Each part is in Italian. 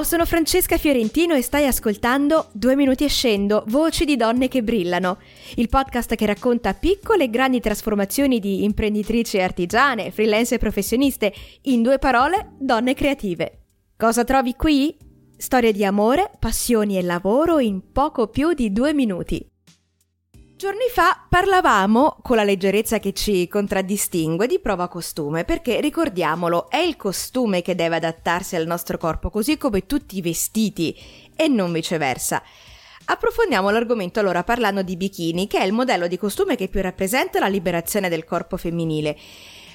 Ciao, sono Francesca Fiorentino e stai ascoltando Due minuti e scendo, voci di donne che brillano, il podcast che racconta piccole e grandi trasformazioni di imprenditrici e artigiane, freelance e professioniste, in due parole, donne creative. Cosa trovi qui? Storie di amore, passioni e lavoro in poco più di due minuti. Giorni fa parlavamo, con la leggerezza che ci contraddistingue, di prova costume, perché ricordiamolo, è il costume che deve adattarsi al nostro corpo, così come tutti i vestiti, e non viceversa. Approfondiamo l'argomento allora parlando di bikini, che è il modello di costume che più rappresenta la liberazione del corpo femminile,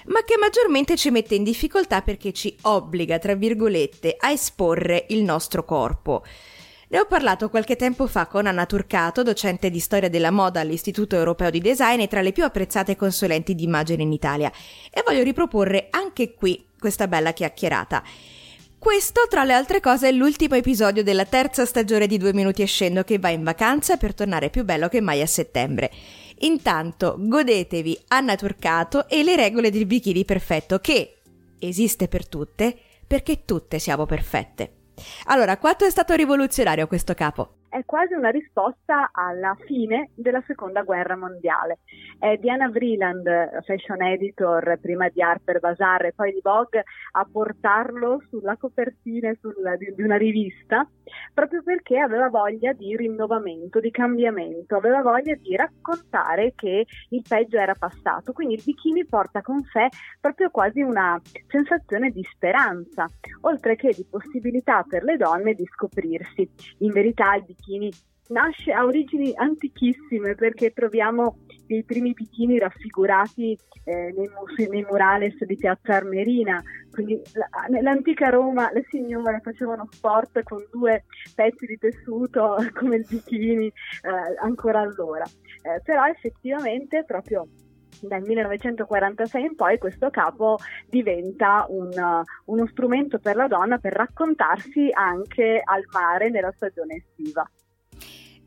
ma che maggiormente ci mette in difficoltà perché ci obbliga, tra virgolette, a esporre il nostro corpo. Ne ho parlato qualche tempo fa con Anna Turcato, docente di storia della moda all'Istituto Europeo di Design e tra le più apprezzate consulenti di immagine in Italia, e voglio riproporre anche qui questa bella chiacchierata. Questo, tra le altre cose, è l'ultimo episodio della terza stagione di Due Minuti e Scendo che va in vacanza per tornare più bello che mai a settembre. Intanto, godetevi Anna Turcato e le regole del bikini perfetto che esiste per tutte perché tutte siamo perfette. Allora, quanto è stato rivoluzionario questo capo? è quasi una risposta alla fine della seconda guerra mondiale. È Diana Vreeland, fashion editor prima di Harper Bazaar e poi di Vogue, a portarlo sulla copertina sulla, di, di, una rivista proprio perché aveva voglia di rinnovamento, di cambiamento, aveva voglia di raccontare che il peggio era passato. Quindi il bikini porta con sé proprio quasi una sensazione di speranza, oltre che di possibilità per le donne di scoprirsi. In verità il bikini nasce a origini antichissime perché troviamo dei primi bikini raffigurati eh, nei, nei, murales di Piazza Armerina, quindi la, nell'antica Roma le signore facevano sport con due pezzi di tessuto come il bikini eh, ancora allora, eh, però effettivamente proprio dal 1946 in poi questo capo diventa un, uno strumento per la donna per raccontarsi anche al mare nella stagione estiva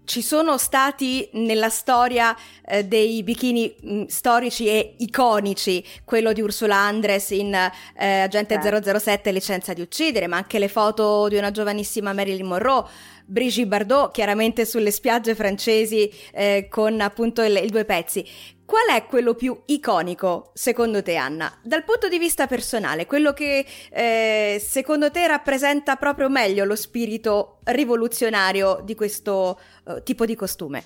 ci sono stati nella storia eh, dei bikini mh, mm, storici e iconici, quello di Ursula Andres in eh, Agente certo. 007 Licenza di uccidere, ma anche le foto di una giovanissima Marilyn Monroe. Brigitte Bardot, chiaramente sulle spiagge francesi eh, con appunto il due pezzi. Qual è quello più iconico, secondo te, Anna? Dal punto di vista personale, quello che eh, secondo te rappresenta proprio meglio lo spirito rivoluzionario di questo uh, tipo di costume?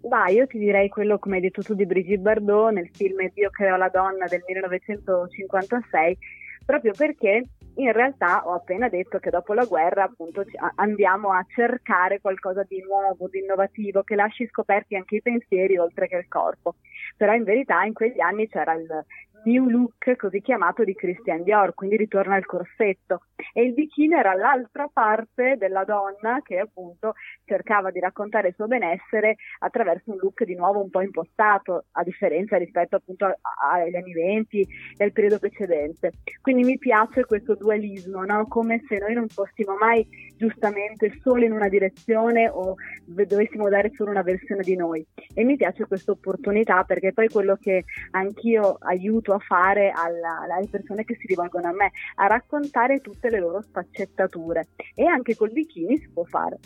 Bah, io ti direi quello, come hai detto tu, di Brigitte Bardot nel film Dio creò la donna del 1956, proprio perché in realtà ho appena detto che dopo la guerra appunto andiamo a cercare qualcosa di nuovo, di innovativo, che lasci scoperti anche i pensieri oltre che il corpo. Però in verità in quegli anni c'era il, new look così chiamato di Christian Dior, quindi ritorna al corsetto e il bikini era l'altra parte della donna che appunto cercava di raccontare il suo benessere attraverso un look di nuovo un po' impostato, a differenza rispetto appunto agli anni 20 e al periodo precedente. Quindi mi piace questo dualismo, no? come se noi non fossimo mai giustamente solo in una direzione o dovessimo dare solo una versione di noi. E mi piace questa opportunità perché poi quello che anch'io aiuto a fare alla, alle persone che si rivolgono a me, a raccontare tutte le loro sfaccettature e anche col bikini si può fare.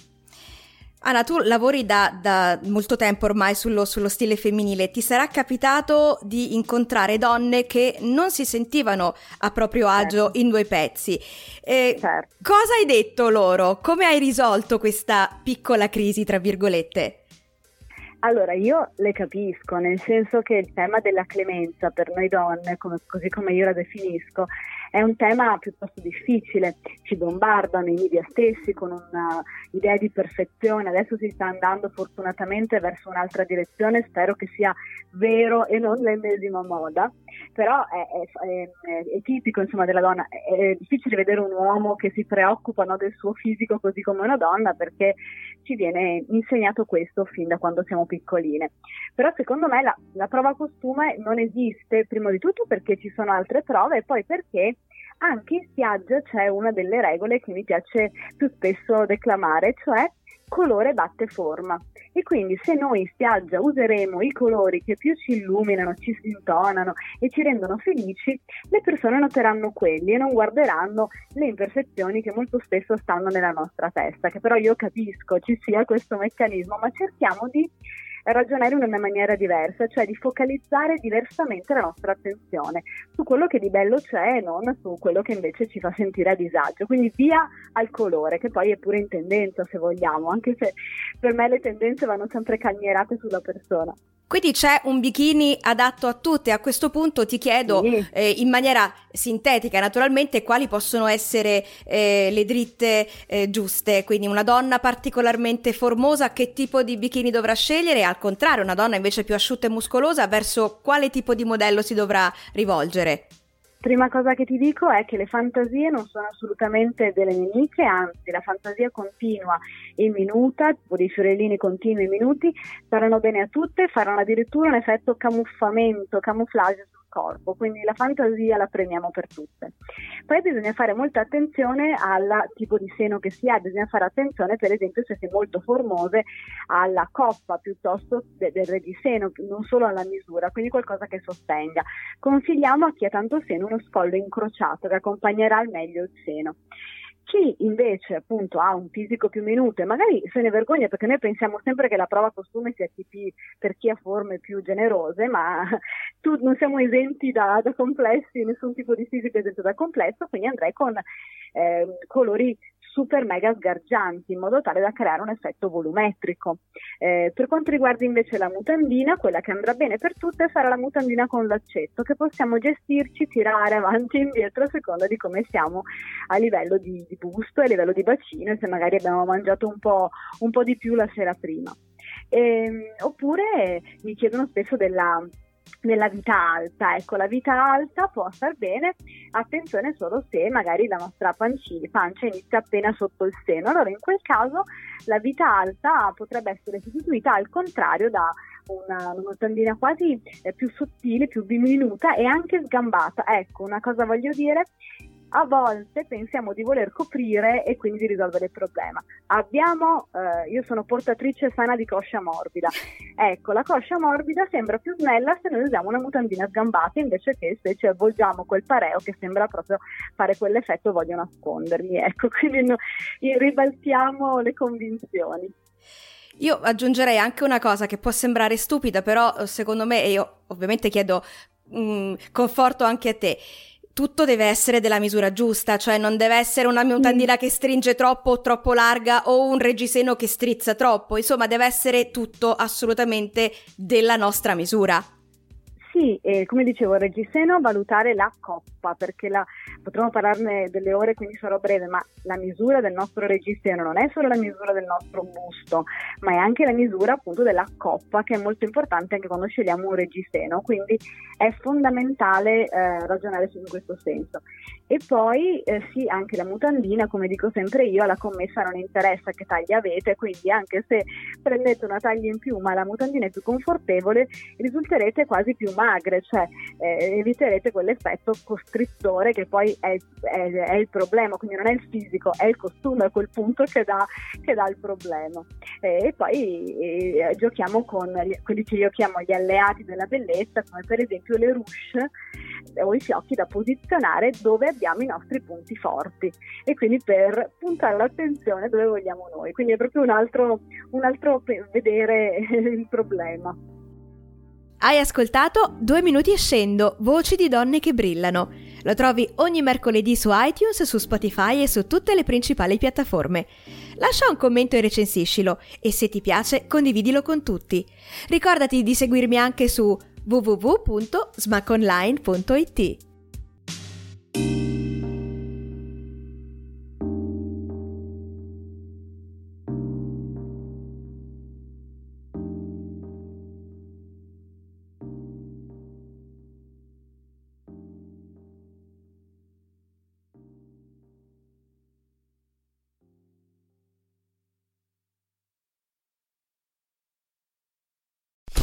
Anna, tu lavori da, da molto tempo ormai sullo, sullo, stile femminile. Ti sarà capitato di incontrare donne che non si sentivano a proprio agio certo. in due pezzi. Eh, certo. Cosa hai detto loro? Come hai risolto questa piccola crisi, tra virgolette? Allora, io le capisco, nel senso che il tema della clemenza per noi donne, come, così come io la definisco, è un tema piuttosto difficile, ci bombardano i media stessi con un'idea di perfezione, adesso si sta andando fortunatamente verso un'altra direzione, spero che sia vero e non l'ennesima moda, però è, è, è, è tipico insomma, della donna, è, difficile vedere un uomo che si preoccupa no, del suo fisico così come una donna perché ci viene insegnato questo fin da quando siamo piccoline. Però secondo me la, la prova costume non esiste, prima di tutto perché ci sono altre prove e poi perché anche in spiaggia c'è una delle regole che mi piace più spesso declamare, cioè colore batte forma. E quindi se noi in spiaggia useremo i colori che più ci illuminano, ci si intonano e ci rendono felici, le persone noteranno quelli e non guarderanno le imperfezioni che molto spesso stanno nella nostra testa, che però io capisco ci sia questo meccanismo, ma cerchiamo di ragionare in una maniera diversa, cioè di focalizzare diversamente la nostra attenzione su quello che di bello c'è e non su quello che invece ci fa sentire a disagio. Quindi via al colore, che poi è pure in tendenza se vogliamo, anche se per me le tendenze vanno sempre calmierate sulla persona. Quindi c'è un bikini adatto a tutte. A questo punto ti chiedo sì. eh, in maniera sintetica, naturalmente, quali possono essere eh, le dritte eh, giuste. Quindi una donna particolarmente formosa, che tipo di bikini dovrà scegliere? Al contrario, una donna invece più asciutta e muscolosa, verso quale tipo di modello si dovrà rivolgere? Prima cosa che ti dico è che le fantasie non sono assolutamente delle nemiche, anzi la fantasia continua e minuta, tipo dei fiorellini continui e minuti, faranno bene a tutte, faranno addirittura un effetto camuffamento, camouflage corpo, quindi la fantasia la premiamo per tutte. Poi bisogna fare molta attenzione al tipo di seno che si ha, bisogna fare attenzione per esempio se si è molto formose alla coppa piuttosto de- del reggiseno, non solo alla misura, quindi qualcosa che sostenga. Consigliamo a chi ha tanto seno uno scollo incrociato che accompagnerà al meglio il seno. Chi invece appunto ha un fisico più minuto e magari se ne vergogna perché noi pensiamo sempre che la prova costume sia TP per chi ha forme più generose, ma tu, non siamo esenti da, da complessi, nessun tipo di fisico è esento da complesso, quindi andrei con eh, colori super mega sgargianti in modo tale da creare un effetto volumetrico. Eh, per quanto riguarda invece la mutandina, quella che andrà bene per tutte sarà la mutandina con l'accetto che possiamo gestirci, tirare avanti e indietro a seconda di come siamo a livello di, di busto e a livello di bacino e se magari abbiamo mangiato un po', un po di più la sera prima. Eh, oppure mi chiedono spesso della nella vita alta. Ecco, la vita alta può star bene, attenzione solo se magari la nostra pancina, pancia inizia appena sotto il seno. Allora in quel caso la vita alta potrebbe essere sostituita al contrario da una, mutandina quasi eh, più sottile, più diminuta e anche sgambata. Ecco, una cosa voglio dire, a volte pensiamo di voler coprire e quindi di risolvere il problema. Abbiamo, eh, io sono portatrice sana di coscia morbida. Ecco, la coscia morbida sembra più snella se noi usiamo una mutandina sgambata invece che se ci avvolgiamo quel pareo che sembra proprio fare quell'effetto voglio nascondermi. Ecco, quindi no, ribaltiamo le convinzioni. Io aggiungerei anche una cosa che può sembrare stupida, però secondo me, e io ovviamente chiedo mh, mm, conforto anche a te tutto deve essere della misura giusta, cioè non deve essere una mutandina mm. che stringe troppo o troppo larga o un reggiseno che strizza troppo, insomma deve essere tutto assolutamente della nostra misura. Sì, eh, come dicevo, reggiseno valutare la coppa, perché la, potremmo parlarne delle ore, quindi sarò breve, ma la misura del nostro reggiseno non è solo la misura del nostro busto, ma è anche la misura appunto della coppa, che è molto importante anche quando scegliamo un reggiseno, quindi è fondamentale eh, ragionare in questo senso. E poi eh, sì, anche la mutandina, come dico sempre io, alla commessa non interessa che taglia avete, quindi anche se prendete una taglia in più ma la mutandina è più confortevole, risulterete quasi più magre, cioè eh, eviterete quell'effetto costrittore che poi è, è, è, il problema, quindi non è il fisico, è il costume a quel punto che dà, che dà il problema. E poi eh, giochiamo con quelli che io chiamo gli alleati della bellezza, come per esempio le rouge o i fiocchi da posizionare dove abbiamo i nostri punti forti e quindi per puntare l'attenzione dove vogliamo noi. Quindi è proprio un altro, un altro vedere il problema. Hai ascoltato Due minuti e scendo, voci di donne che brillano. Lo trovi ogni mercoledì su iTunes, su Spotify e su tutte le principali piattaforme. Lascia un commento e recensiscilo e se ti piace condividilo con tutti. Ricordati di seguirmi anche su www.smaconline.it.